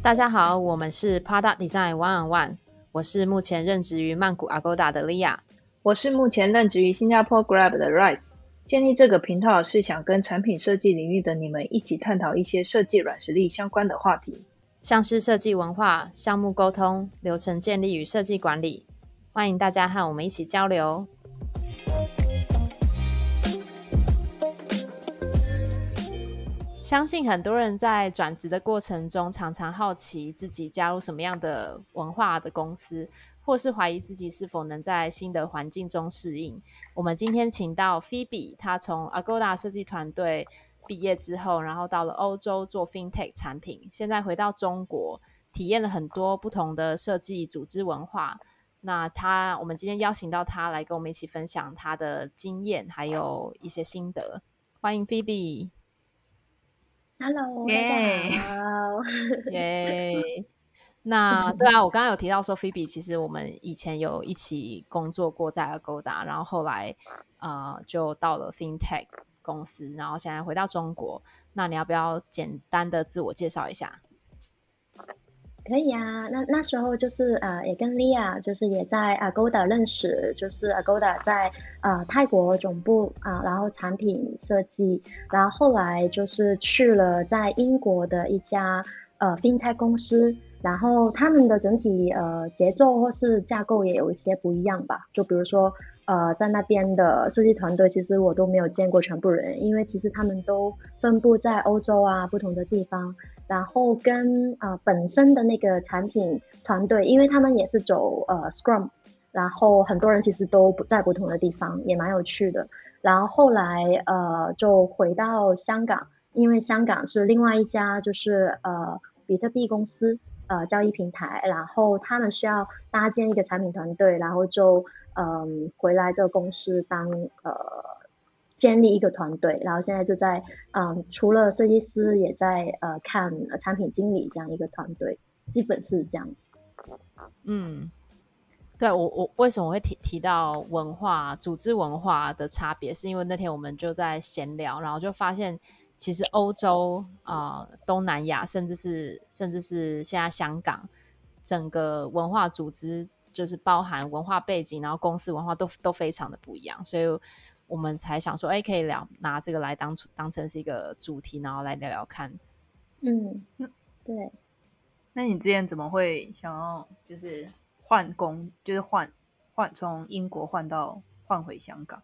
大家好，我们是 Product Design One on One，我是目前任职于曼谷 Agoda 的 Lia，我是目前任职于新加坡 Grab 的 Rice。建立这个频道是想跟产品设计领域的你们一起探讨一些设计软实力相关的话题，像是设计文化、项目沟通、流程建立与设计管理，欢迎大家和我们一起交流。相信很多人在转职的过程中，常常好奇自己加入什么样的文化的公司，或是怀疑自己是否能在新的环境中适应。我们今天请到 Phoebe，她从 Agoda 设计团队毕业之后，然后到了欧洲做 FinTech 产品，现在回到中国，体验了很多不同的设计组织文化。那他，我们今天邀请到他来跟我们一起分享他的经验，还有一些心得。欢迎 Phoebe。Hello，大家好。耶，那对啊，我刚刚有提到说，Phoebe 其实我们以前有一起工作过在 Agoda，然后后来呃就到了 FinTech 公司，然后现在回到中国。那你要不要简单的自我介绍一下？可以啊，那那时候就是呃，也跟 Lia 就是也在 Agoda 认识，就是 Agoda 在呃泰国总部啊，然后产品设计，然后后来就是去了在英国的一家呃 FinTech 公司，然后他们的整体呃节奏或是架构也有一些不一样吧，就比如说呃在那边的设计团队，其实我都没有见过全部人，因为其实他们都分布在欧洲啊不同的地方。然后跟呃本身的那个产品团队，因为他们也是走呃 Scrum，然后很多人其实都不在不同的地方，也蛮有趣的。然后后来呃就回到香港，因为香港是另外一家就是呃比特币公司呃交易平台，然后他们需要搭建一个产品团队，然后就嗯回来这个公司当呃。建立一个团队，然后现在就在嗯，除了设计师，也在呃看产品经理这样一个团队，基本是这样。嗯，对我我为什么会提提到文化组织文化的差别，是因为那天我们就在闲聊，然后就发现其实欧洲啊、东南亚，甚至是甚至是现在香港，整个文化组织就是包含文化背景，然后公司文化都都非常的不一样，所以。我们才想说，哎，可以聊拿这个来当当成是一个主题，然后来聊聊看。嗯，对。那你之前怎么会想要就是换工，就是换换从英国换到换回香港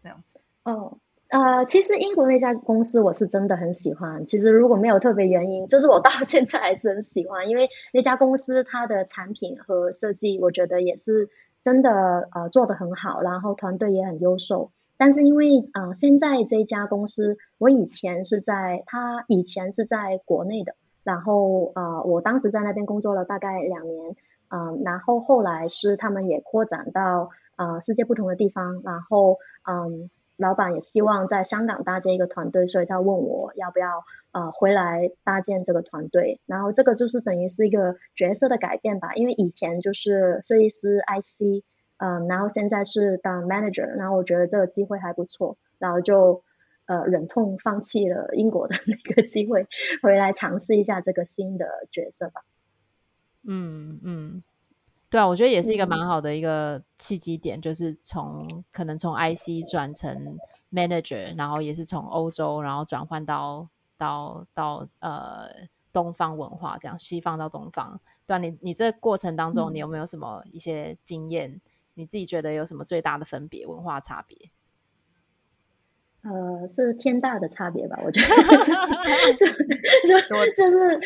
这样子？哦，呃，其实英国那家公司我是真的很喜欢。其实如果没有特别原因，就是我到 现在还是很喜欢，因为那家公司它的产品和设计，我觉得也是真的呃做的很好，然后团队也很优秀。但是因为呃，现在这家公司，我以前是在它以前是在国内的，然后呃，我当时在那边工作了大概两年，嗯，然后后来是他们也扩展到呃世界不同的地方，然后嗯，老板也希望在香港搭建一个团队，所以他问我要不要呃回来搭建这个团队，然后这个就是等于是一个角色的改变吧，因为以前就是设计师 IC。嗯，然后现在是当 manager，然后我觉得这个机会还不错，然后就呃忍痛放弃了英国的 那个机会，回来尝试一下这个新的角色吧。嗯嗯，对啊，我觉得也是一个蛮好的一个契机点，就是从可能从 IC 转成 manager，然后也是从欧洲，然后转换到到到呃东方文化这样，西方到东方。对啊，你你这过程当中，你有没有什么一些经验？你自己觉得有什么最大的分别？文化差别？呃，是天大的差别吧？我觉得 就就就是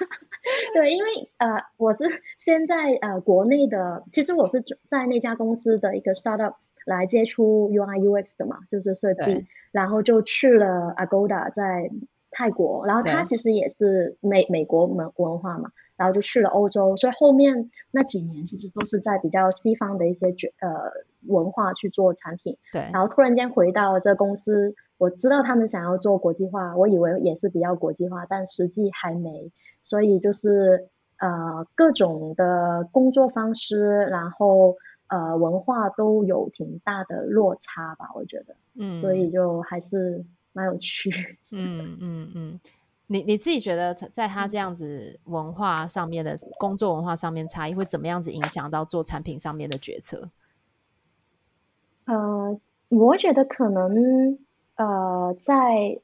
对，因为呃，我是现在呃国内的，其实我是在那家公司的一个 startup 来接触 UI UX 的嘛，就是设计，然后就去了 Agoda 在泰国，然后它其实也是美美国文文化嘛。然后就去了欧洲，所以后面那几年其实都是在比较西方的一些觉呃文化去做产品。对。然后突然间回到这公司，我知道他们想要做国际化，我以为也是比较国际化，但实际还没。所以就是呃各种的工作方式，然后呃文化都有挺大的落差吧，我觉得，嗯，所以就还是蛮有趣。嗯嗯嗯，你你自己觉得在他这样子文化上面的工作文化上面差异会怎么样子影响到做产品上面的决策？呃，我觉得可能呃在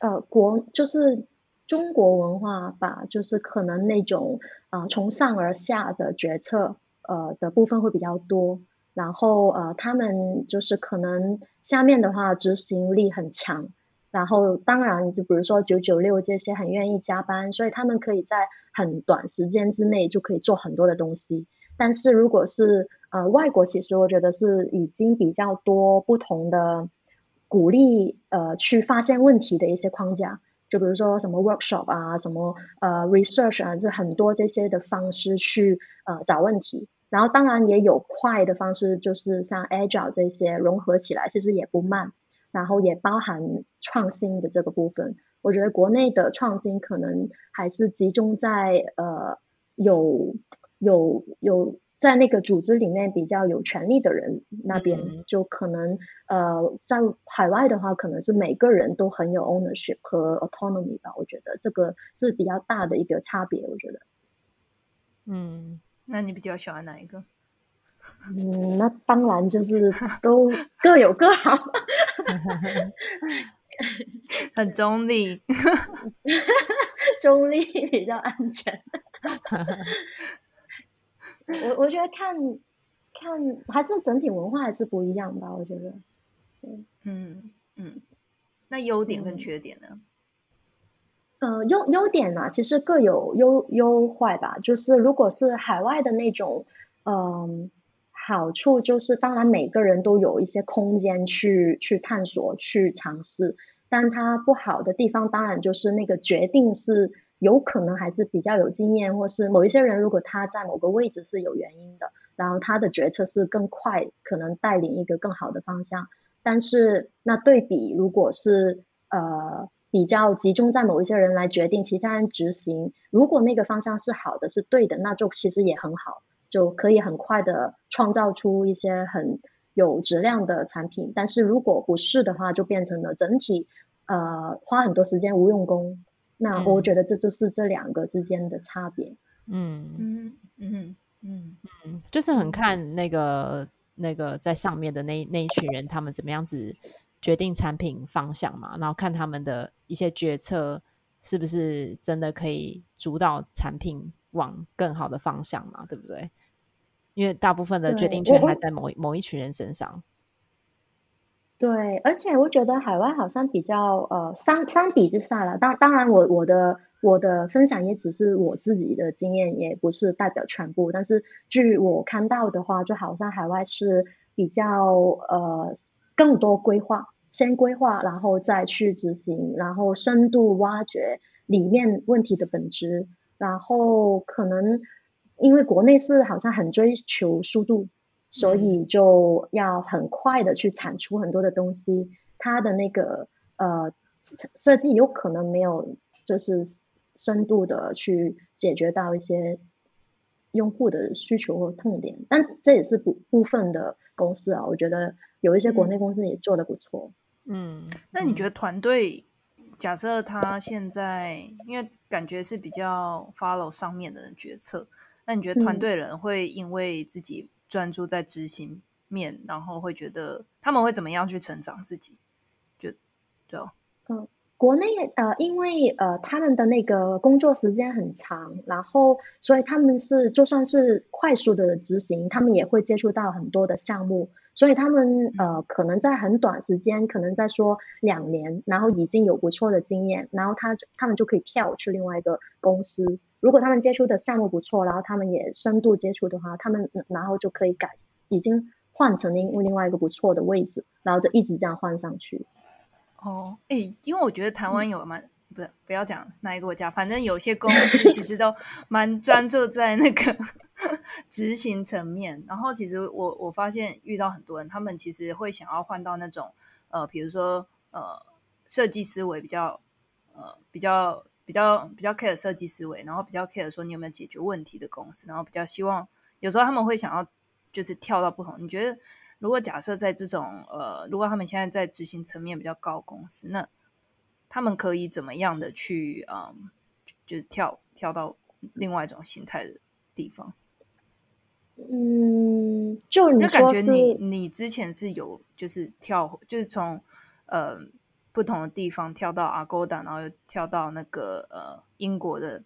呃国就是中国文化吧，就是可能那种呃从上而下的决策呃的部分会比较多，然后呃他们就是可能下面的话执行力很强，然后当然就比如说九九六这些很愿意加班，所以他们可以在很短时间之内就可以做很多的东西，但是如果是呃，外国其实我觉得是已经比较多不同的鼓励呃去发现问题的一些框架，就比如说什么 workshop 啊，什么呃 research 啊，这很多这些的方式去呃找问题。然后当然也有快的方式，就是像 agile 这些融合起来，其实也不慢。然后也包含创新的这个部分。我觉得国内的创新可能还是集中在呃有有有。在那个组织里面比较有权利的人那边，就可能呃，在海外的话，可能是每个人都很有 ownership 和 autonomy 吧。我觉得这个是比较大的一个差别。我觉得，嗯，那你比较喜欢哪一个？嗯，那当然就是都各有各好，很中立，中立比较安全。我我觉得看看还是整体文化还是不一样吧，我觉得，嗯嗯，那优点跟缺点呢？呃，优优点呢，其实各有优优坏吧。就是如果是海外的那种，嗯，好处就是当然每个人都有一些空间去去探索、去尝试，但它不好的地方当然就是那个决定是。有可能还是比较有经验，或是某一些人，如果他在某个位置是有原因的，然后他的决策是更快，可能带领一个更好的方向。但是那对比，如果是呃比较集中在某一些人来决定，其他人执行，如果那个方向是好的，是对的，那就其实也很好，就可以很快的创造出一些很有质量的产品。但是如果不是的话，就变成了整体呃花很多时间无用功。那我觉得这就是这两个之间的差别。嗯嗯嗯嗯嗯，就是很看那个那个在上面的那那一群人，他们怎么样子决定产品方向嘛，然后看他们的一些决策是不是真的可以主导产品往更好的方向嘛，对不对？因为大部分的决定权还在某某一群人身上。对，而且我觉得海外好像比较呃相相比之下了，当当然我我的我的分享也只是我自己的经验，也不是代表全部。但是据我看到的话，就好像海外是比较呃更多规划，先规划然后再去执行，然后深度挖掘里面问题的本质，然后可能因为国内是好像很追求速度。所以就要很快的去产出很多的东西，它的那个呃设计有可能没有就是深度的去解决到一些用户的需求和痛点，但这也是部部分的公司啊，我觉得有一些国内公司也做的不错。嗯，那你觉得团队假设他现在因为感觉是比较 follow 上面的人决策，那你觉得团队人会因为自己？专注在执行面，然后会觉得他们会怎么样去成长自己？就对哦，嗯，国内呃，因为呃他们的那个工作时间很长，然后所以他们是就算是快速的执行，他们也会接触到很多的项目，所以他们呃可能在很短时间，可能在说两年，然后已经有不错的经验，然后他他们就可以跳去另外一个公司。如果他们接触的项目不错，然后他们也深度接触的话，他们然后就可以改，已经换成另另外一个不错的位置，然后就一直这样换上去。哦，哎，因为我觉得台湾有蛮不是不要讲哪一个国家，反正有些公司其实都蛮专注在那个 执行层面。然后其实我我发现遇到很多人，他们其实会想要换到那种呃，比如说呃，设计思维比较呃比较。比较比较 care 设计思维，然后比较 care 说你有没有解决问题的公司，然后比较希望有时候他们会想要就是跳到不同。你觉得如果假设在这种呃，如果他们现在在执行层面比较高公司，那他们可以怎么样的去嗯，就是跳跳到另外一种形态的地方？嗯，就你感觉你你之前是有就是跳，就是从呃不同的地方跳到 Agoda，然后又跳到那个呃英国的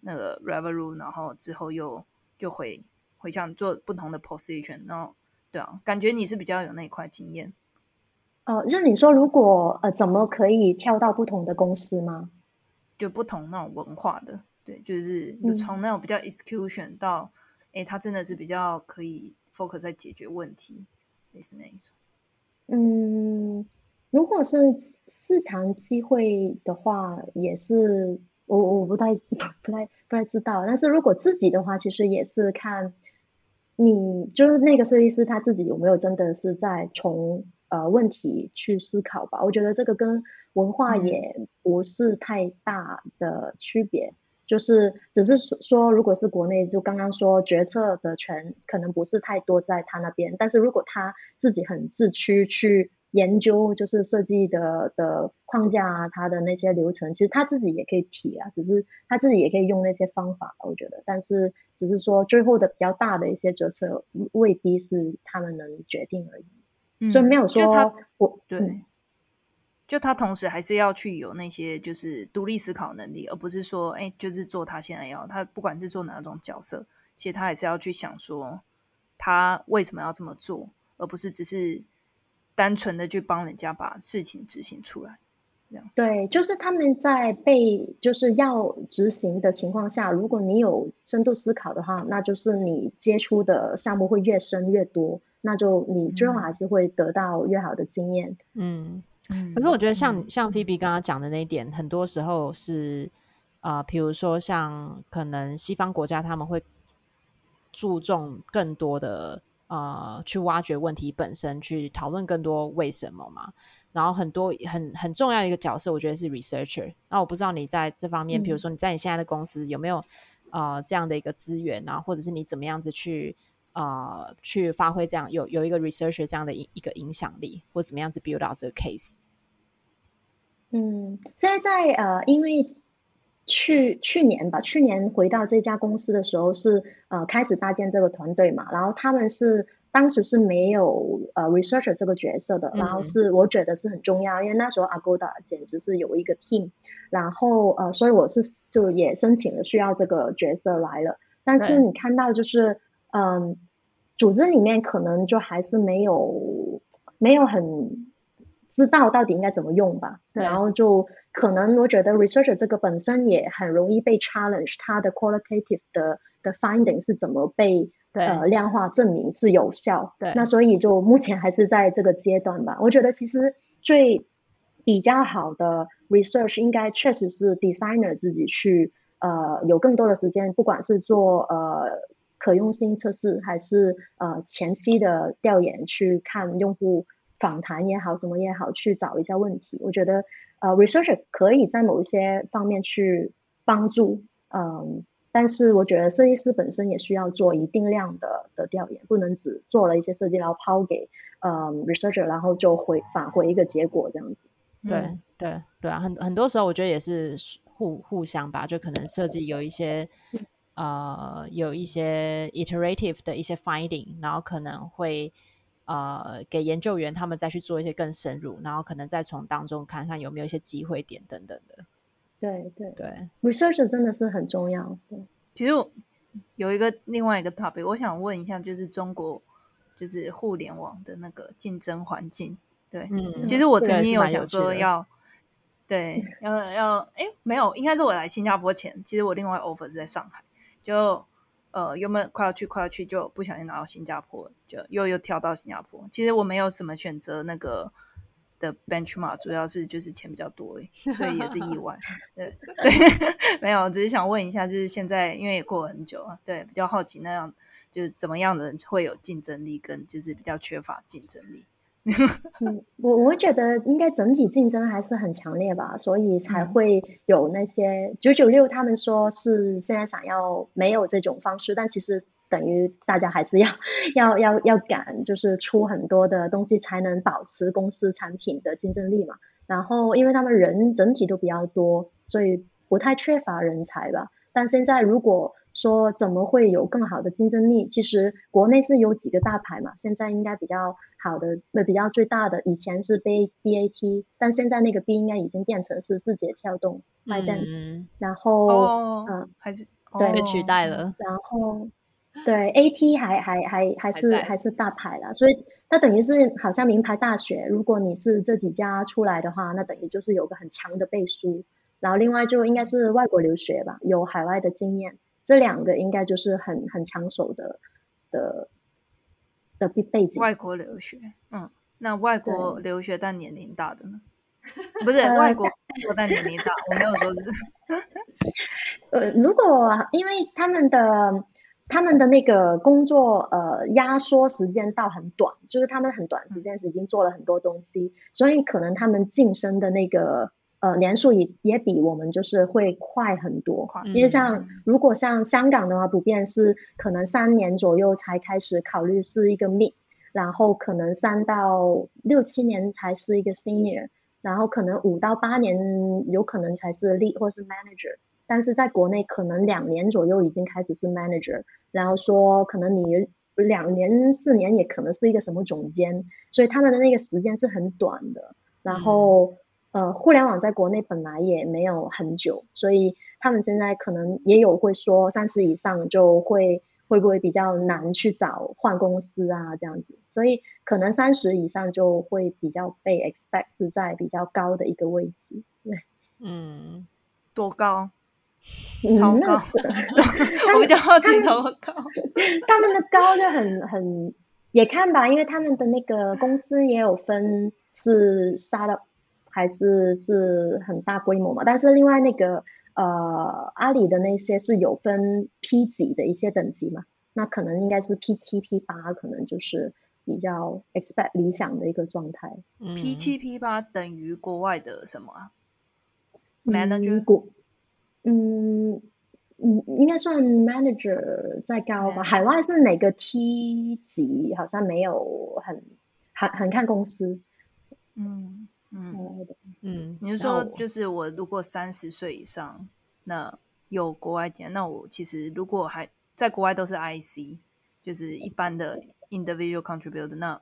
那个 Revolut，然后之后又就回回想做不同的 position，然后对啊，感觉你是比较有那一块经验。哦，就是你说如果呃怎么可以跳到不同的公司吗？就不同那种文化的，对，就是从那种比较 execution 到。哎，他真的是比较可以 focus 在解决问题，类似那一种。嗯，如果是市场机会的话，也是我我不太 不太不太知道。但是如果自己的话，其实也是看你就是那个设计师他自己有没有真的是在从呃问题去思考吧。我觉得这个跟文化也不是太大的区别。就是只是说，如果是国内，就刚刚说决策的权可能不是太多在他那边，但是如果他自己很自驱去研究，就是设计的的框架啊，他的那些流程，其实他自己也可以提啊，只是他自己也可以用那些方法，我觉得，但是只是说最后的比较大的一些决策未必是他们能决定而已，所以没有说我对。就他同时还是要去有那些就是独立思考能力，而不是说哎，就是做他现在要他不管是做哪种角色，其实他还是要去想说他为什么要这么做，而不是只是单纯的去帮人家把事情执行出来。这样对，就是他们在被就是要执行的情况下，如果你有深度思考的话，那就是你接触的项目会越深越多，那就你最后还是会得到越好的经验。嗯。可是我觉得像像 P B 刚刚讲的那一点，很多时候是啊，比如说像可能西方国家他们会注重更多的呃，去挖掘问题本身，去讨论更多为什么嘛。然后很多很很重要的一个角色，我觉得是 researcher。那我不知道你在这方面，比如说你在你现在的公司有没有呃这样的一个资源啊或者是你怎么样子去。呃，去发挥这样有有一个 researcher 这样的一一个影响力，或怎么样子 build out 这个 case。嗯，所以在呃，因为去去年吧，去年回到这家公司的时候是呃开始搭建这个团队嘛，然后他们是当时是没有呃 researcher 这个角色的，然后是我觉得是很重要，因为那时候 Agoda 简直是有一个 team，然后呃，所以我是就也申请了需要这个角色来了，但是你看到就是。嗯，组织里面可能就还是没有没有很知道到底应该怎么用吧，然后就可能我觉得 researcher 这个本身也很容易被 challenge，它的 qualitative 的的 finding 是怎么被呃量化证明是有效，对，那所以就目前还是在这个阶段吧。我觉得其实最比较好的 research 应该确实是 designer 自己去呃有更多的时间，不管是做呃。可用性测试还是呃前期的调研去看用户访谈也好什么也好去找一下问题，我觉得呃 researcher 可以在某一些方面去帮助，嗯，但是我觉得设计师本身也需要做一定量的的调研，不能只做了一些设计然后抛给呃 researcher 然后就回返回一个结果这样子。对对对啊，很很多时候我觉得也是互互相吧，就可能设计有一些。呃，有一些 iterative 的一些 finding，然后可能会呃给研究员他们再去做一些更深入，然后可能再从当中看看有没有一些机会点等等的。对对对，research 真的是很重要。对，其实有一个另外一个 topic，我想问一下，就是中国就是互联网的那个竞争环境。对，嗯，其实我曾经有想说要。对，要要哎，没有，应该是我来新加坡前，其实我另外 offer 是在上海。就呃，有没有快要去，快要去，就不小心拿到新加坡，就又又跳到新加坡。其实我没有什么选择那个的 benchmark，主要是就是钱比较多，所以也是意外。对，所以，没有，只是想问一下，就是现在因为也过了很久啊，对，比较好奇那样就是怎么样的人会有竞争力，跟就是比较缺乏竞争力。嗯，我我会觉得应该整体竞争还是很强烈吧，所以才会有那些九九六，他们说是现在想要没有这种方式，但其实等于大家还是要要要要赶，就是出很多的东西才能保持公司产品的竞争力嘛。然后因为他们人整体都比较多，所以不太缺乏人才吧。但现在如果说怎么会有更好的竞争力？其实国内是有几个大牌嘛，现在应该比较好的，呃，比较最大的以前是 B B A T，但现在那个 B 应该已经变成是字节跳动 m y Dance，然后嗯，还是对被取代了，然后对 A T 还还还还是还是大牌了，所以它等于是好像名牌大学，如果你是这几家出来的话，那等于就是有个很强的背书，然后另外就应该是外国留学吧，有海外的经验。这两个应该就是很很抢手的的的背背景。外国留学，嗯，那外国留学但年龄大的呢？不是外国说但年龄大，我没有说是。呃，如果因为他们的他们的那个工作呃压缩时间到很短，就是他们很短时间已经做了很多东西，所以可能他们晋升的那个。呃，年数也也比我们就是会快很多，因为像如果像香港的话，普遍是可能三年左右才开始考虑是一个 mid，然后可能三到六七年才是一个 senior，然后可能五到八年有可能才是 lead 或是 manager，但是在国内可能两年左右已经开始是 manager，然后说可能你两年四年也可能是一个什么总监，所以他们的那个时间是很短的，然后。呃，互联网在国内本来也没有很久，所以他们现在可能也有会说三十以上就会会不会比较难去找换公司啊这样子，所以可能三十以上就会比较被 expect 是在比较高的一个位置。对，嗯，多高？超高。我比较好奇多高？他们的高就很很也看吧，因为他们的那个公司也有分是 startup。还是是很大规模嘛，但是另外那个呃阿里的那些是有分 P 级的一些等级嘛，那可能应该是 P 七 P 八，可能就是比较 expect 理想的一个状态。P 七 P 八等于国外的什么？Manager？嗯嗯，应该算 Manager 再高吧。海外是哪个 T 级？好像没有很很很看公司。嗯。嗯。嗯，你是说就是我如果三十岁以上，那有国外点，那我其实如果还在国外都是 IC，就是一般的 individual contributor，那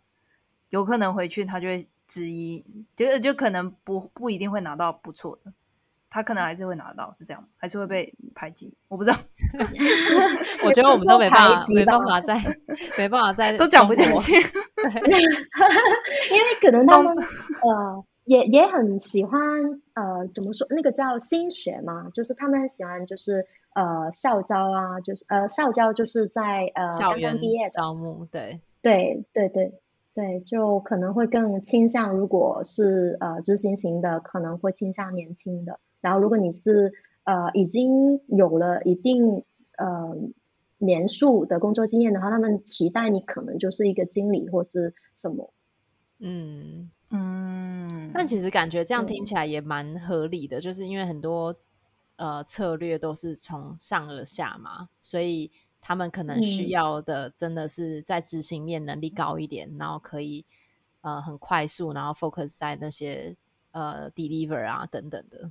有可能回去他就会质疑，就就可能不不一定会拿到不错的，他可能还是会拿到，是这样还是会被排挤？我不知道，我觉得我们都没办法，没办法再没办法再都讲不进去，因为可能他们呃。也也很喜欢，呃，怎么说？那个叫新学嘛，就是他们很喜欢，就是呃，校招啊，就是呃，校招就是在呃刚刚毕业招募，对，对对对对，就可能会更倾向，如果是呃执行型的，可能会倾向年轻的。然后如果你是呃已经有了一定呃年数的工作经验的话，他们期待你可能就是一个经理或是什么，嗯。嗯，但其实感觉这样听起来也蛮合理的，就是因为很多呃策略都是从上而下嘛，所以他们可能需要的真的是在执行面能力高一点，然后可以呃很快速，然后 focus 在那些呃 deliver 啊等等的。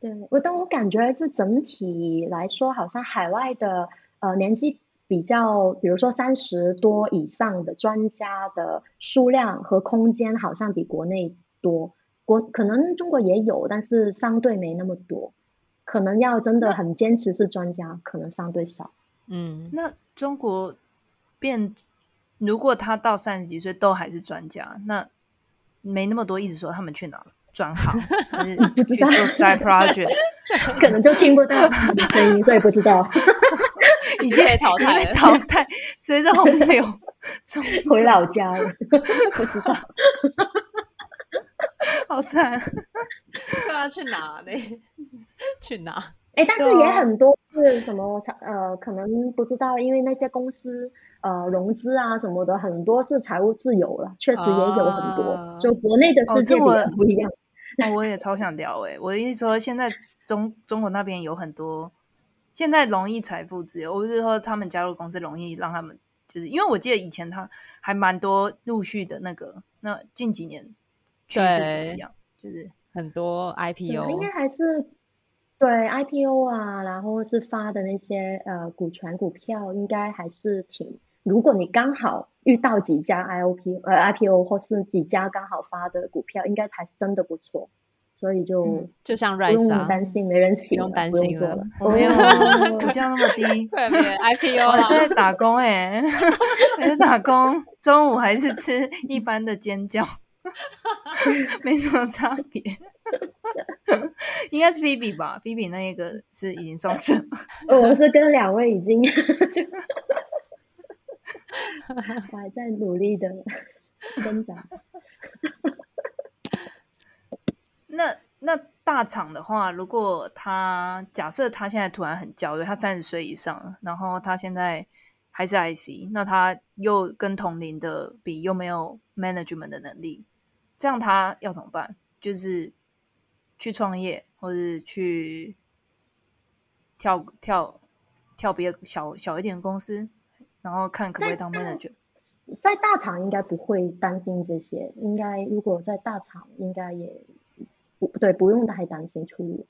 对我，但我感觉就整体来说，好像海外的呃年纪。比较，比如说三十多以上的专家的数量和空间好像比国内多，国可能中国也有，但是相对没那么多，可能要真的很坚持是专家，可能相对少。嗯，那中国变，如果他到三十几岁都还是专家，那没那么多，意思说他们去哪了？转行，不知道做 side project，可能就听不到你的声音，所以不知道。已经被淘汰，淘汰，随着洪流回老家了，不知道。好惨，不要去哪呢？去哪？哎，但是也很多是什么？呃，可能不知道，因为那些公司呃融资啊什么的，很多是财务自由了，确实也有很多。就国内的世界比较不一样。那我也超想聊哎，我的意思说，现在中中国那边有很多现在容易财富自由，我是说他们加入公司容易让他们，就是因为我记得以前他还蛮多陆续的那个，那近几年趋势怎么样？就是很多 IPO，应该还是对 IPO 啊，然后是发的那些呃股权股票，应该还是挺。如果你刚好遇到几家 IOP 呃 IPO 或是几家刚好发的股票，应该还是真的不错，所以就嗯就像 Rice 用啊，担心没人请，不用担心了不了。我没有 哦股价那么低，快点 IPO 我在打工哎、还在打工，中午还是吃一般的煎饺，没什么差别。应该是 B B 吧，B B 那一个是已经上市了。我是跟两位已经就，我还在努力的挣扎。那那大厂的话，如果他假设他现在突然很焦虑，他三十岁以上了，然后他现在还是 IC，那他又跟同龄的比，又没有 management 的能力，这样他要怎么办？就是去创业，或者去跳跳跳别小小一点的公司，然后看可不可以当 manager。在大厂应该不会担心这些，应该如果在大厂应该也不对，不用太担心出路。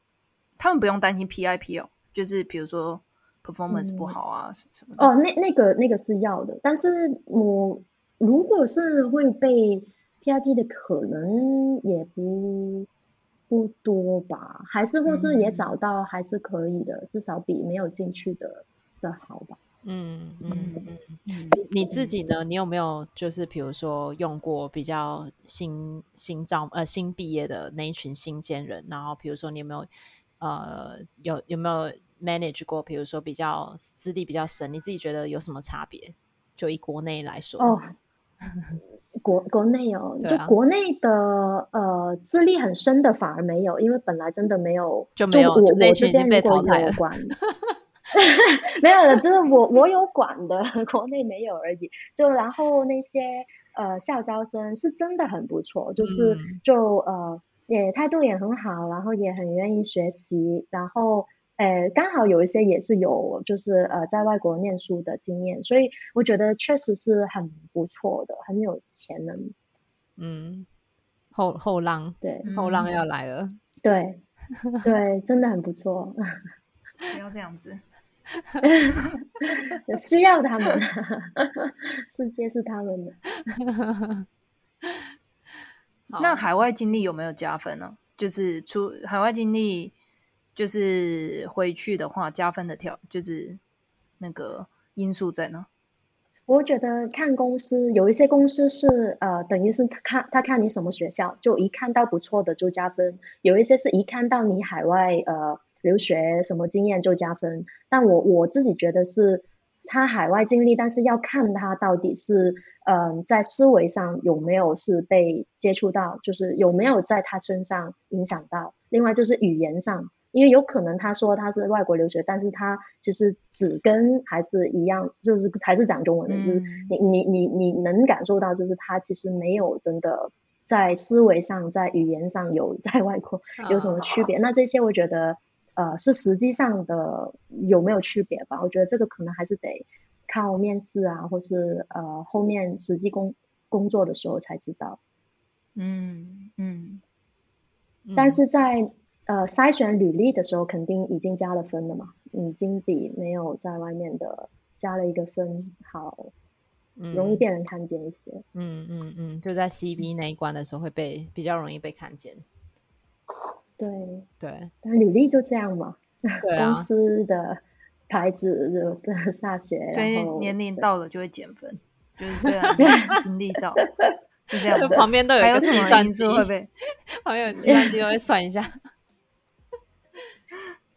他们不用担心 PIP 哦，就是比如说 performance 不嗯好啊、什什么的。哦，那那个那个是要的，但是我如果是会被 PIP 的，可能也不不多吧，还是或是也嗯找到还是可以的，至少比没有进去的的好吧。嗯嗯嗯你你自己呢？你有没有就是比如说用过比较新新招呃新毕业的那一群新鲜人，然后比如说你有没有呃有有没有 manage 过？比如说比较资历比较深，你自己觉得有什么差别？就以国内来说，哦，国国内哦，啊就国内的呃资历很深的反而没有，因为本来真的没有，就没有那我群已经被这边如果淘汰了有管，没有了，就是我我有管的，国内没有而已。就然后那些呃校招生是真的很不错，就是嗯就呃也态度也很好，然后也很愿意学习，然后。呃，刚好有一些也是有，就是呃，在外国念书的经验，所以我觉得确实是很不错的，很有潜能。嗯，后后浪对后浪嗯要来了，对对，真的很不错，不要这样子。需要他们，世界是他们的。那海外经历有没有加分呢？就是出海外经历，就是回去的话加分的条，就是那个因素在哪？我觉得看公司，有一些公司是呃，等于是他看他看你什么学校，就一看到不错的就加分；有一些是一看到你海外呃留学什么经验就加分。但我我自己觉得是他海外经历，但是要看他到底是呃在思维上有没有是被接触到，就是有没有在他身上影响到。另外就是语言上，因为有可能他说他是外国留学，但是他其实只跟还是一样，就是还是讲中文的，就是嗯你你你你能感受到，就是他其实没有真的在思维上、在语言上有在外国有什么区别。那这些我觉得呃是实际上的有没有区别吧？我觉得这个可能还是得靠面试啊，或是呃后面实际工工作的时候才知道。嗯嗯，但是在呃筛选履历的时候，肯定已经加了分了嘛，已经比没有在外面的加了一个分好，容易被人看见一些。嗯嗯嗯，就在 C B 那一关的时候会被比较容易被看见。对，对但履历就这样嘛，对啊公，司的牌子就跟大学，所以年龄到了就会减分，就是虽然 经历到是这样就，旁边都有计算机会被旁边有计算机都会算一下。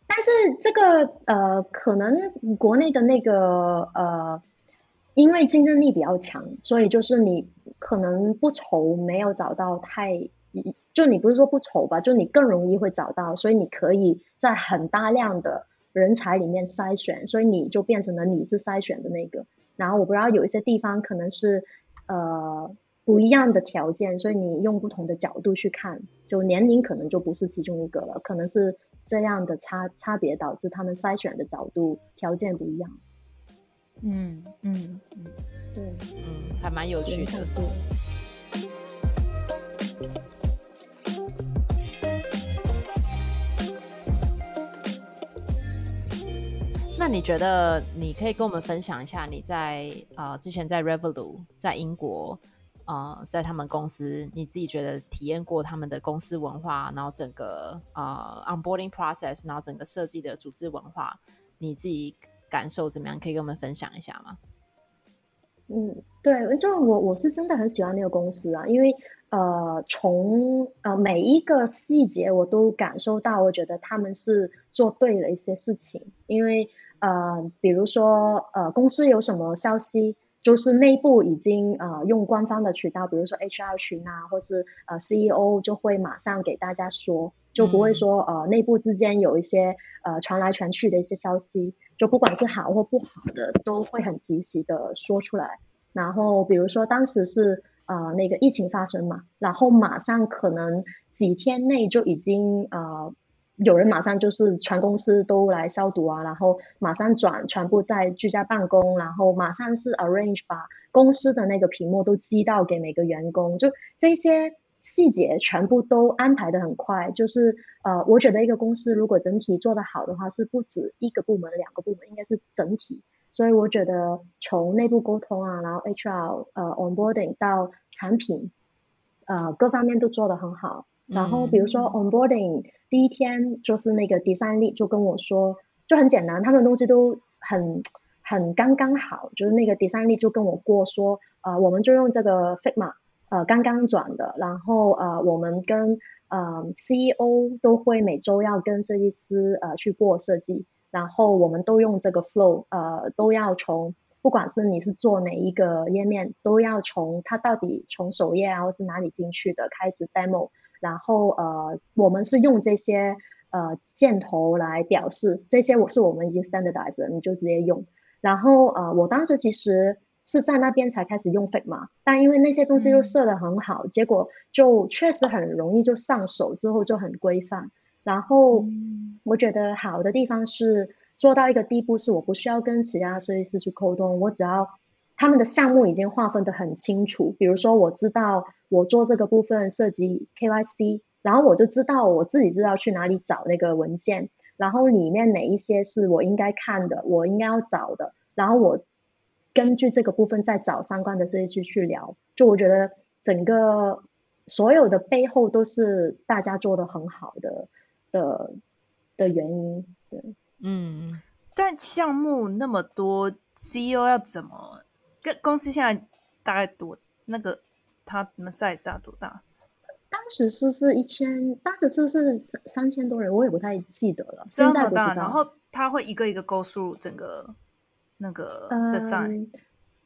但是这个呃，可能国内的那个呃，因为竞争力比较强，所以就是你可能不愁没有找到太，就你不是说不愁吧，就你更容易会找到，所以你可以在很大量的人才里面筛选，所以你就变成了你是筛选的那个。然后我不知道有一些地方可能是呃不一样的条件，所以你用不同的角度去看，就年龄可能就不是其中一个了，可能是这样的差差别导致他们筛选的角度条件不一样。嗯嗯嗯，对，嗯，还蛮有趣的。那你觉得你可以跟我们分享一下你在呃之前在 Revolut 在英国呃在他们公司你自己觉得体验过他们的公司文化，然后整个呃 onboarding process，然后整个设计的组织文化，你自己感受怎么样？可以跟我们分享一下吗？嗯，对，就我我是真的很喜欢那个公司啊，因为呃从呃每一个细节我都感受到，我觉得他们是做对了一些事情，因为。呃，比如说，呃，公司有什么消息，就是内部已经呃用官方的渠道，比如说 HR 群啊，或是呃 CEO 就会马上给大家说，就不会说呃内部之间有一些呃传来传去的一些消息，就不管是好或不好的，都会很及时的说出来。然后比如说当时是呃那个疫情发生嘛，然后马上可能几天内就已经呃。有人马上就是全公司都来消毒啊，然后马上转全部在居家办公，然后马上是 arrange 把公司的那个屏幕都寄到给每个员工，就这些细节全部都安排的很快。就是呃，我觉得一个公司如果整体做得好的话，是不止一个部门、两个部门，应该是整体。所以我觉得从内部沟通啊，然后 HR 呃 onboarding 到产品，呃各方面都做得很好。然后比如说 onboarding 第一天就是那个 design lead 就跟我说，就很简单，他们的东西都很很刚刚好，就是那个 design lead 就跟我过说，呃，我们就用这个 Figma，呃，刚刚转的，然后呃，我们跟呃 CEO 都会每周要跟设计师呃去过设计，然后我们都用这个 flow，呃，都要从不管是你是做哪一个页面，都要从它到底从首页啊或是哪里进去的开始 demo。然后呃，我们是用这些呃箭头来表示，这些我是我们已经 standardized，你就直接用。然后呃，我当时其实是在那边才开始用 Figma，但因为那些东西都设的很好，结果就确实很容易就上手，之后就很规范。然后我觉得好的地方是做到一个地步，是我不需要跟其他设计师去沟通，我只要。他们的项目已经划分的很清楚，比如说我知道我做这个部分涉及 KYC，然后我就知道我自己知道去哪里找那个文件，然后里面哪一些是我应该看的，我应该要找的，然后我根据这个部分再找相关的设计师去聊。就我觉得整个所有的背后都是大家做的很好的的的原因。对，嗯，但项目那么多，CEO 要怎么？公司现在大概多那个，他们 size 大多大？当时是是一千，当时是是三三千多人，我也不太记得了。现在不知道。然后他会一个一个勾入整个那个的 size。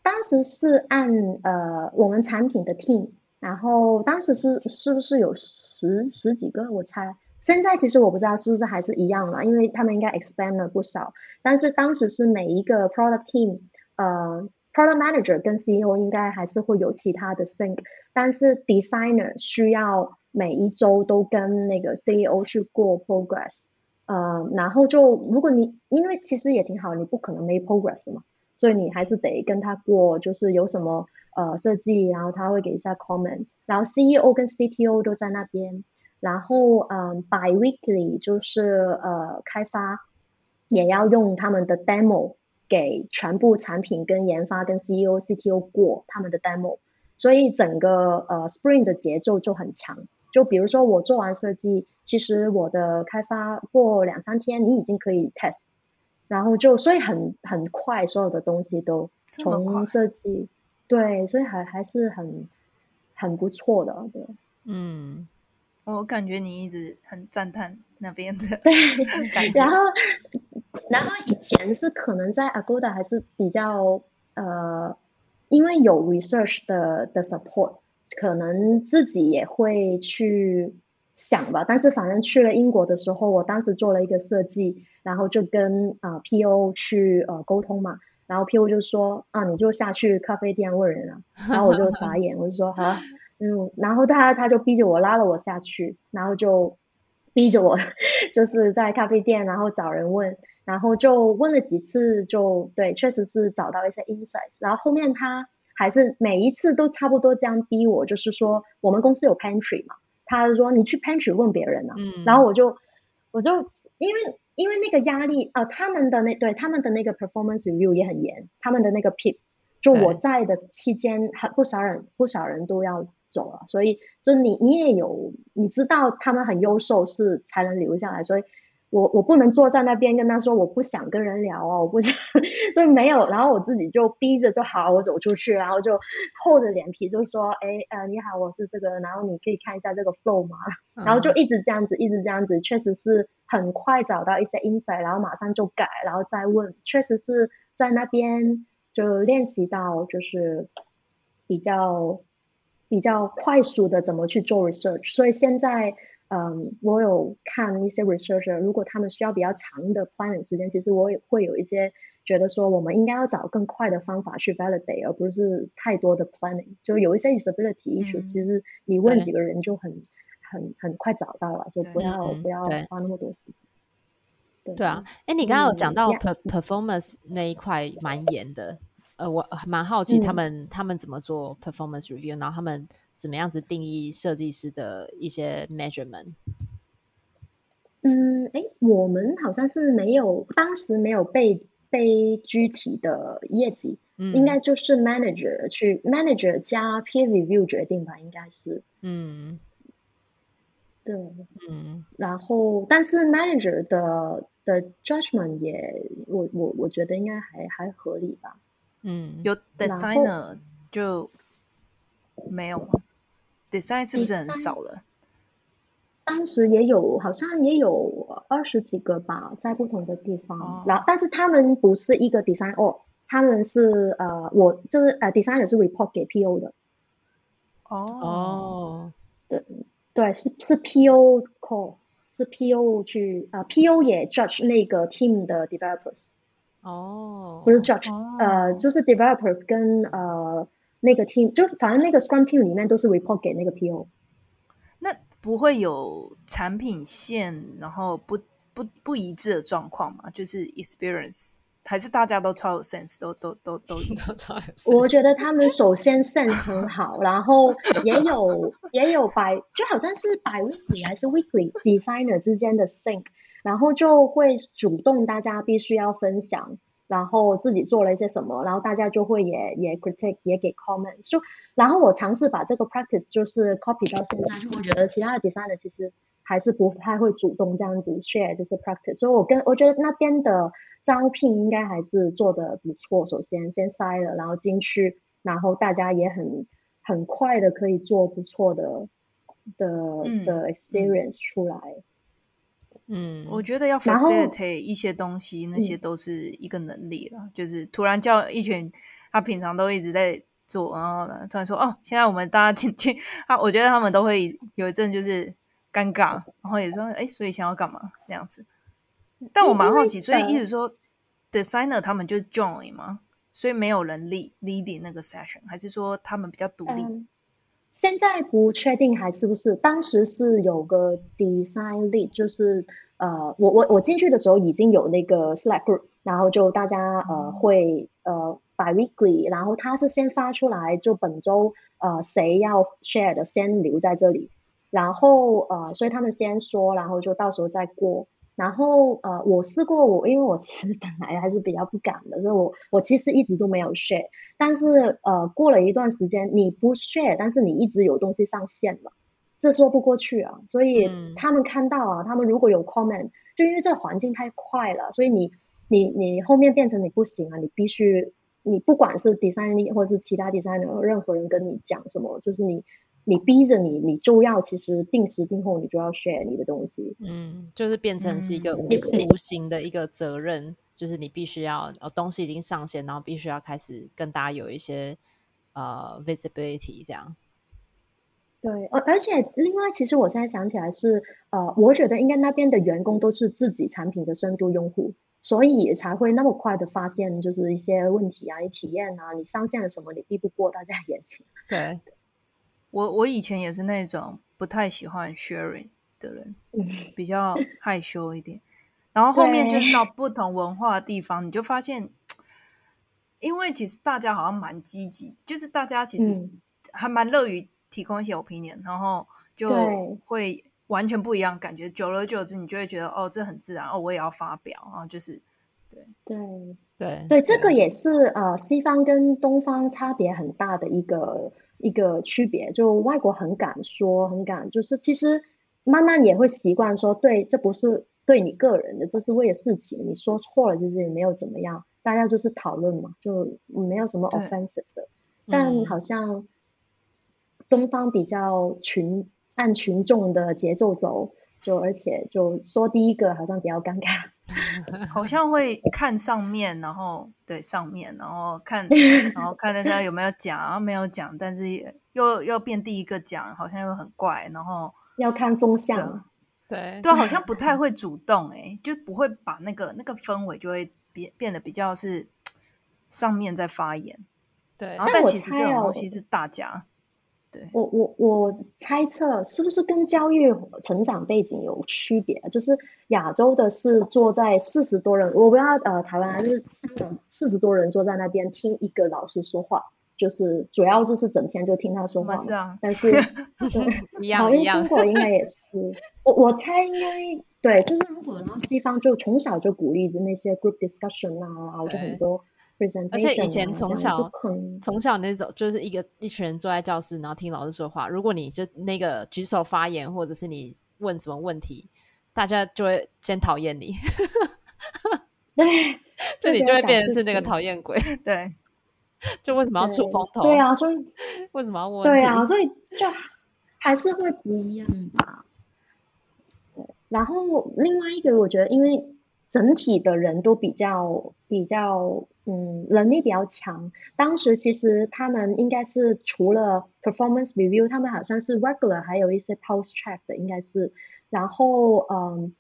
当时是按呃我们产品的 team，然后当时是是不是有十十几个？我猜。现在其实我不知道是不是还是一样了，因为他们应该 expand 了不少。但是当时是每一个 product team，呃。Product Manager 跟 CEO 应该还是会有其他的 sync，但是 Designer 需要每一周都跟那个 CEO 去过 progress，呃，然后就如果你因为其实也挺好，你不可能没 progress 嘛，所以你还是得跟他过，就是有什么呃设计，然后他会给一下 comment，然后 CEO 跟 CTO 都在那边，然后嗯，biweekly 就是呃开发也要用他们的 demo。给全部产品跟研发跟 CEO、CTO 过他们的 demo，所以整个呃 Spring 的节奏就很强。就比如说我做完设计，其实我的开发过两三天，你已经可以 test，然后就所以很很快，所有的东西都从设计对，所以还还是很很不错的。对，嗯，我感觉你一直很赞叹那边的感觉，然后。然后以前是可能在 Agoda 还是比较呃，因为有 research 的的 support，可能自己也会去想吧。但是反正去了英国的时候，我当时做了一个设计，然后就跟呃 PO 去呃沟通嘛。然后 PO 就说啊，你就下去咖啡店问人啊。然后我就傻眼，我就说好，嗯。然后他他就逼着我拉了我下去，然后就。逼着我 就是在咖啡店，然后找人问，然后就问了几次，就对，确实是找到一些 insights。然后后面他还是每一次都差不多这样逼我，就是说我们公司有 pantry 嘛，他说你去 pantry 问别人啊，嗯。然后我就我就因为因为那个压力，呃，他们的那对他们的那个 performance review 也很严，他们的那个 PIP，就我在的期间，很不少人不少人都要走了，所以就你你也有你知道他们很优秀是才能留下来，所以我我不能坐在那边跟他说我不想跟人聊哦，我不想 就没有，然后我自己就逼着就好，我走出去，然后就厚着脸皮就说，哎呃你好，我是这个，然后你可以看一下这个 flow 吗？然后就一直这样子，一直这样子，确实是很快找到一些 insight，然后马上就改，然后再问，确实是在那边就练习到就是比较比较快速的怎么去做 research，所以现在嗯，我有看一些 researcher，如果他们需要比较长的 planning 时间，其实我也会有一些觉得说，我们应该要找更快的方法去 validate，而不是太多的 planning。就有一些 usability issues，、嗯其实你问几个人就很很很快找到了，就不要嗯不要花那么多时间。对对啊，哎，你刚刚有讲到 performance 那一块蛮严的，呃，我蛮好奇他嗯们、他们怎么做 performance review，然后他们怎么样子定义设计师的一些 measurement。嗯，哎，我们好像是没有，当时没有被被具体的业绩，嗯，应该就是 manager 去 manager 加 peer review 决定吧，应该是嗯对。嗯然后，但是 manager 的的 judgment 也，我我我觉得应该还还合理吧。嗯，有 designer 就没有吗？design 是不是很少了？当时也有，好像也有二十几个吧，在不同的地方。哦然后，但是他们不是一个 design org，他们是呃，我就是呃，designer 是 report 给 PO 的，哦哦，对，是是 PO call，是 PO 去呃，PO 也 judge 那个 team 的 developers，哦，不是 judge，、哦呃，就是 developers 跟呃那个 team，就反正那个 Scrum team 里面都是 report 给那个 PO。那不会有产品线然后不不不一致的状况吗？就是 experience 还是大家都超有 sense，都都都都一致？我觉得他们首先 sense 很好，然后也有也有百，就好像是 bi weekly 还是 weekly designer 之间的 sync，然后就会主动大家必须要分享，然后自己做了一些什么，然后大家就会也也 critique 也给 comments，就然后我尝试把这个 practice 就是 copy 到现在，就我觉得其他的 designer 其实还是不太会主动这样子 share 这些 practice，所以我跟我觉得那边的招聘应该还是做的不错。首先先筛了，然后进去，然后大家也很很快的可以做不错的的嗯的 experience 出来。嗯，我觉得要 facilitate 一些东西，那些嗯都是一个能力了。就是突然叫一群他平常都一直在做，然后呢突然说哦，现在我们大家进去，他我觉得他们都会有一阵就是尴尬，然后也说哎，所以想要干嘛这样子。但我蛮好奇，所以呃意思说 designer 他们就 join 吗？所以没有人 lead leading 那个 session，还是说他们比较独立？嗯，现在不确定还是不是，当时是有个 design lead，就是呃，我我我进去的时候已经有那个 Slack group，然后就大家呃会呃 bi weekly，然后他是先发出来，就本周呃谁要 share 的先留在这里，然后呃，所以他们先说，然后就到时候再过。然后呃，我试过我，因为我其实本来还是比较不敢的，所以我我其实一直都没有 share。但是呃，过了一段时间，你不 share，但是你一直有东西上线了，这说不过去啊。所以嗯他们看到啊，他们如果有 comment，就因为这个环境太快了，所以你你你后面变成你不行啊，你必须你不管是 designer 或是其他 designer，任何人跟你讲什么，就是你你逼着你，你就要其实定时定候你就要 share 你的东西。嗯，就是变成是一个嗯无、形的一个责任，就是你必须要呃东西已经上线，然后必须要开始跟大家有一些呃 visibility 这样。对，而而且另外，其实我现在想起来是，呃，我觉得应该那边的员工都是自己产品的深度用户，所以才会那么快的发现就是一些问题啊，你体验啊，你上线了什么，你避不过大家眼睛。对，我我以前也是那种不太喜欢 sharing，的人，嗯。比较 害羞一点。然后后面就是到不同文化的地方，你就发现，因为其实大家好像蛮积极，就是大家其实嗯。还蛮乐于提供一些 opinion，然后就对。会完全不一样感觉。久而久之，你就会觉得哦，这很自然哦，我也要发表，然后就是对。对。对对，这个也是呃西方跟东方差别很大的一个一个区别。就外国很敢说，很敢，就是其实慢慢也会习惯说，对，这不是对你个人的，这是为了事情，你说错了其实也没有怎么样，大家就是讨论嘛，就没有什么 offensive 的。但嗯好像东方比较群按群众的节奏走，就而且就说第一个好像比较尴尬。好像会看上面，然后对上面，然后看，然后看大家有没有讲，然后没有讲，但是也又要变第一个讲，好像又很怪，然后要看风向，对。对。啊，好像不太会主动、欸，就不会把那个那个氛围就会变变得比较是上面在发言，对。然后但其实这种东西是大家，对，我我我猜测是不是跟教育成长背景有区别？就是亚洲的是坐在四十多人，我不知道呃台湾还是香港四十多人坐在那边听一个老师说话，就是主要就是整天就听他说话是啊，但是 对，一样一样中，国应该也是，我我猜应该对，就是如果然后西方就从小就鼓励的那些 group discussion 啊，然后就很多而且以前啊从小从小那种就是一个一群人坐在教室，然后听老师说话。如果你就那个举手发言，或者是你问什么问题，大家就会先讨厌你，对，就你就会变成是那个讨厌鬼。对，就为什么要出风头？对，啊，所以为什么要问？对啊，，所以就还是会不一样吧。对，然后另外一个，我觉得因为整体的人都比较比较嗯能力比较强，当时其实他们应该是除了 performance review，他们好像是 regular，还有一些 post check 的，应该是，然后嗯。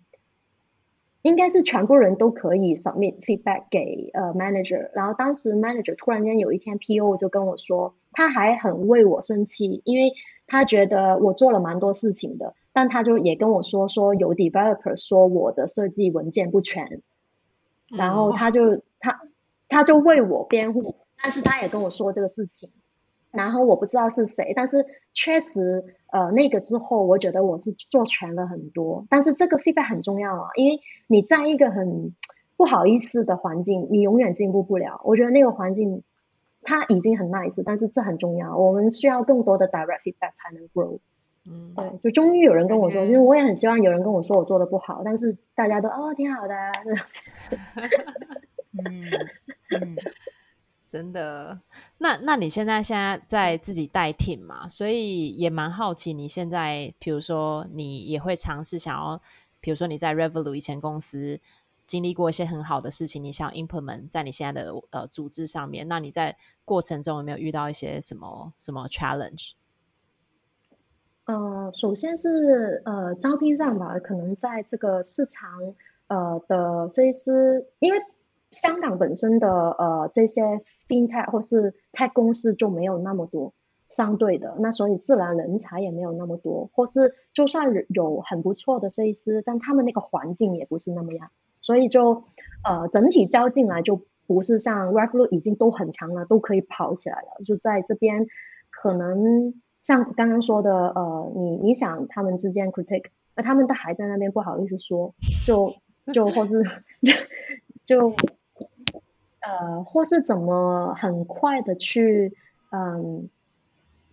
应该是全部人都可以 submit feedback 给呃 manager，然后当时 manager 突然间有一天 PO 就跟我说，他还很为我生气，因为他觉得我做了蛮多事情的，但他就也跟我说说有 developer 说我的设计文件不全，然后他就他他就为我辩护，但是他也跟我说这个事情，然后我不知道是谁，但是确实呃那个之后，我觉得我是做全了很多，但是这个 feedback 很重要啊，因为你在一个很不好意思的环境，你永远进步不了。我觉得那个环境它已经很 nice，但是这很重要，我们需要更多的 direct feedback 才能 grow。嗯，对，就终于有人跟我说，其实我也很希望有人跟我说我做的不好，但是大家都哦挺好的、啊，嗯嗯，真的。那那你现在现在在自己带 team 嘛，所以也蛮好奇你现在，比如说你也会尝试想要，比如说你在 Revolut 以前公司经历过一些很好的事情，你想 implement 在你现在的呃组织上面，那你在过程中有没有遇到一些什么什么 challenge？呃，首先是呃招聘上吧，可能在这个市场呃的设计师，因为香港本身的呃这些 fintech 或是 tech 公司就没有那么多，相对的，那所以自然人才也没有那么多，或是就算有很不错的设计师，但他们那个环境也不是那么样，所以就呃整体招进来就不是像 Revolut 已经都很强了，都可以跑起来了，就在这边可能。像刚刚说的，呃，你你想他们之间 critique，那他们都还在那边不好意思说，就就或是就就呃，或是怎么很快的去嗯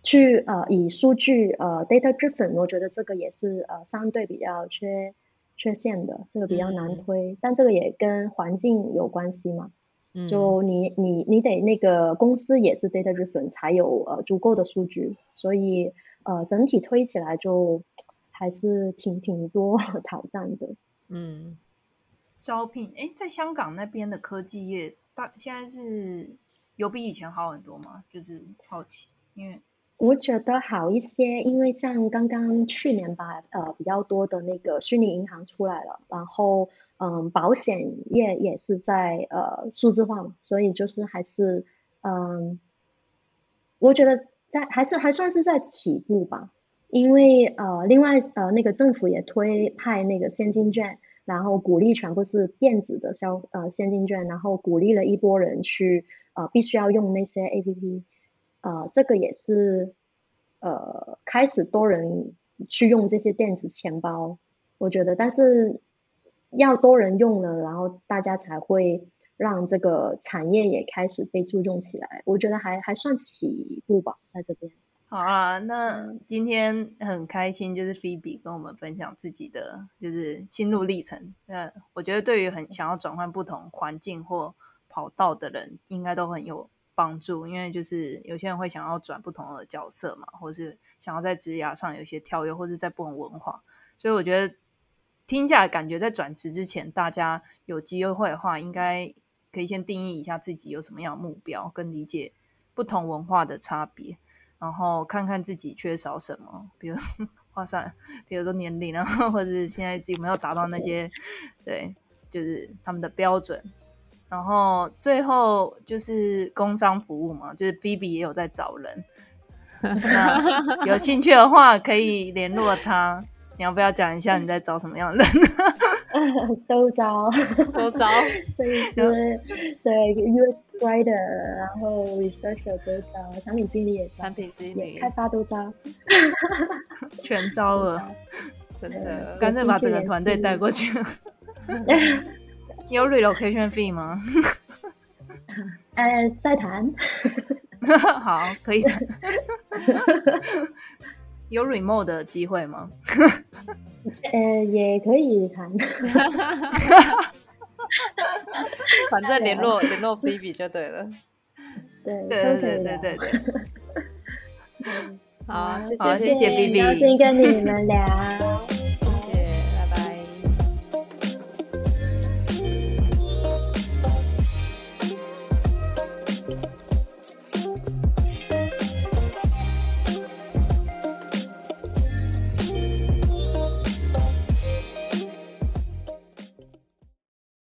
去呃以数据呃 data driven，我觉得这个也是呃相对比较缺缺陷的，这个比较难推，但这个也跟环境有关系嘛。嗯就你你你得那个公司也是 data driven 才有呃足够的数据，所以呃整体推起来就还是挺挺多 挑战的。嗯，招聘哎，在香港那边的科技业大现在是有比以前好很多吗？就是好奇，因为我觉得好一些，因为像刚刚去年吧，呃，比较多的那个虚拟银行出来了，然后嗯，保险业也是在呃数字化嘛，所以就是还是嗯，我觉得在还是还算是在起步吧，因为呃，另外呃，那个政府也推派那个现金券，然后鼓励全部是电子的消呃现金券，然后鼓励了一波人去呃必须要用那些 A P P，呃，这个也是呃开始多人去用这些电子钱包，我觉得，但是要多人用了，然后大家才会让这个产业也开始被注重起来，我觉得还还算起步吧，在这边。好啊，那今天很开心，就是 Phoebe 跟我们分享自己的就是心路历程。那我觉得对于很想要转换不同环境或跑道的人，应该都很有帮助。因为就是有些人会想要转不同的角色嘛，或是想要在职涯上有一些跳跃，或者在不同文化。所以我觉得听下来，感觉在转职之前，大家有机会的话，应该可以先定义一下自己有什么样的目标，跟理解不同文化的差别。然后看看自己缺少什么，比如说话算，比如说年龄，然后或者是现在自己没有达到那些，对，就是他们的标准。然后最后就是工商服务嘛，就是 B B 也有在找人，那有兴趣的话可以联络他。你要不要讲一下你在找什么样的人？都招，都招，所以是对 UX writer，然后 researcher 都招，产品经理也招，产品经理开发都招，全招了，真的，干脆把整个团队带过去。有 relocation fee 吗？呃，再谈。好，可以谈。有 remote 的机会吗？呃，也可以谈，反正联络联络 Phoebe 就对了。对对对对对对。好，谢谢谢谢 Phoebe，高兴跟你们聊。